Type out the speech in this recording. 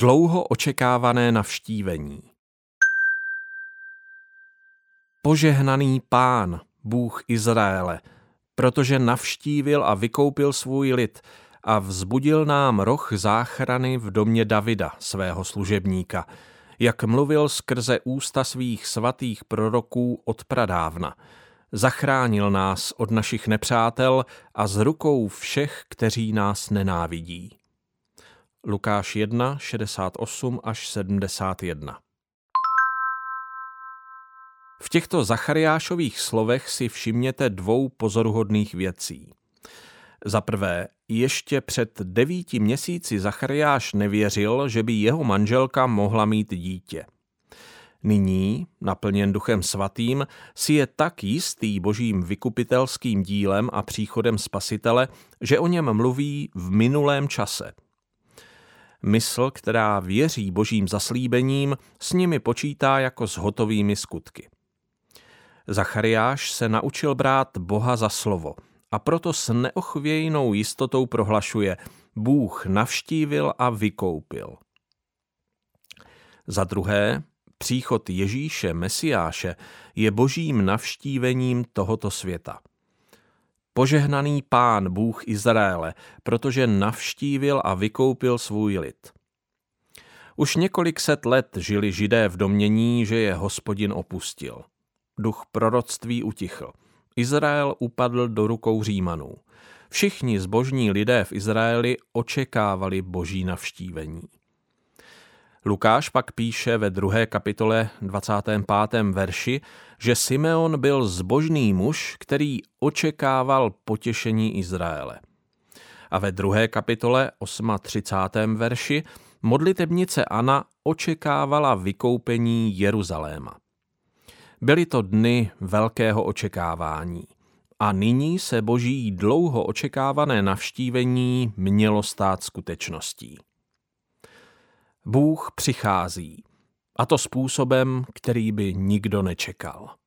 Dlouho očekávané navštívení. Požehnaný pán, Bůh Izraele, protože navštívil a vykoupil svůj lid a vzbudil nám roh záchrany v domě Davida, svého služebníka, jak mluvil skrze ústa svých svatých proroků od pradávna. Zachránil nás od našich nepřátel a z rukou všech, kteří nás nenávidí. Lukáš 1, 68 až 71. V těchto Zachariášových slovech si všimněte dvou pozoruhodných věcí. Za prvé, ještě před devíti měsíci Zachariáš nevěřil, že by jeho manželka mohla mít dítě. Nyní, naplněn duchem svatým, si je tak jistý božím vykupitelským dílem a příchodem spasitele, že o něm mluví v minulém čase – Mysl, která věří božím zaslíbením, s nimi počítá jako s hotovými skutky. Zachariáš se naučil brát Boha za slovo a proto s neochvějnou jistotou prohlašuje Bůh navštívil a vykoupil. Za druhé, příchod Ježíše, Mesiáše, je božím navštívením tohoto světa. Požehnaný pán Bůh Izraele, protože navštívil a vykoupil svůj lid. Už několik set let žili židé v domění, že je hospodin opustil. Duch proroctví utichl. Izrael upadl do rukou Římanů. Všichni zbožní lidé v Izraeli očekávali boží navštívení. Lukáš pak píše ve druhé kapitole 25. verši, že Simeon byl zbožný muž, který očekával potěšení Izraele. A ve druhé kapitole 38. verši modlitebnice Ana očekávala vykoupení Jeruzaléma. Byly to dny velkého očekávání. A nyní se boží dlouho očekávané navštívení mělo stát skutečností. Bůh přichází, a to způsobem, který by nikdo nečekal.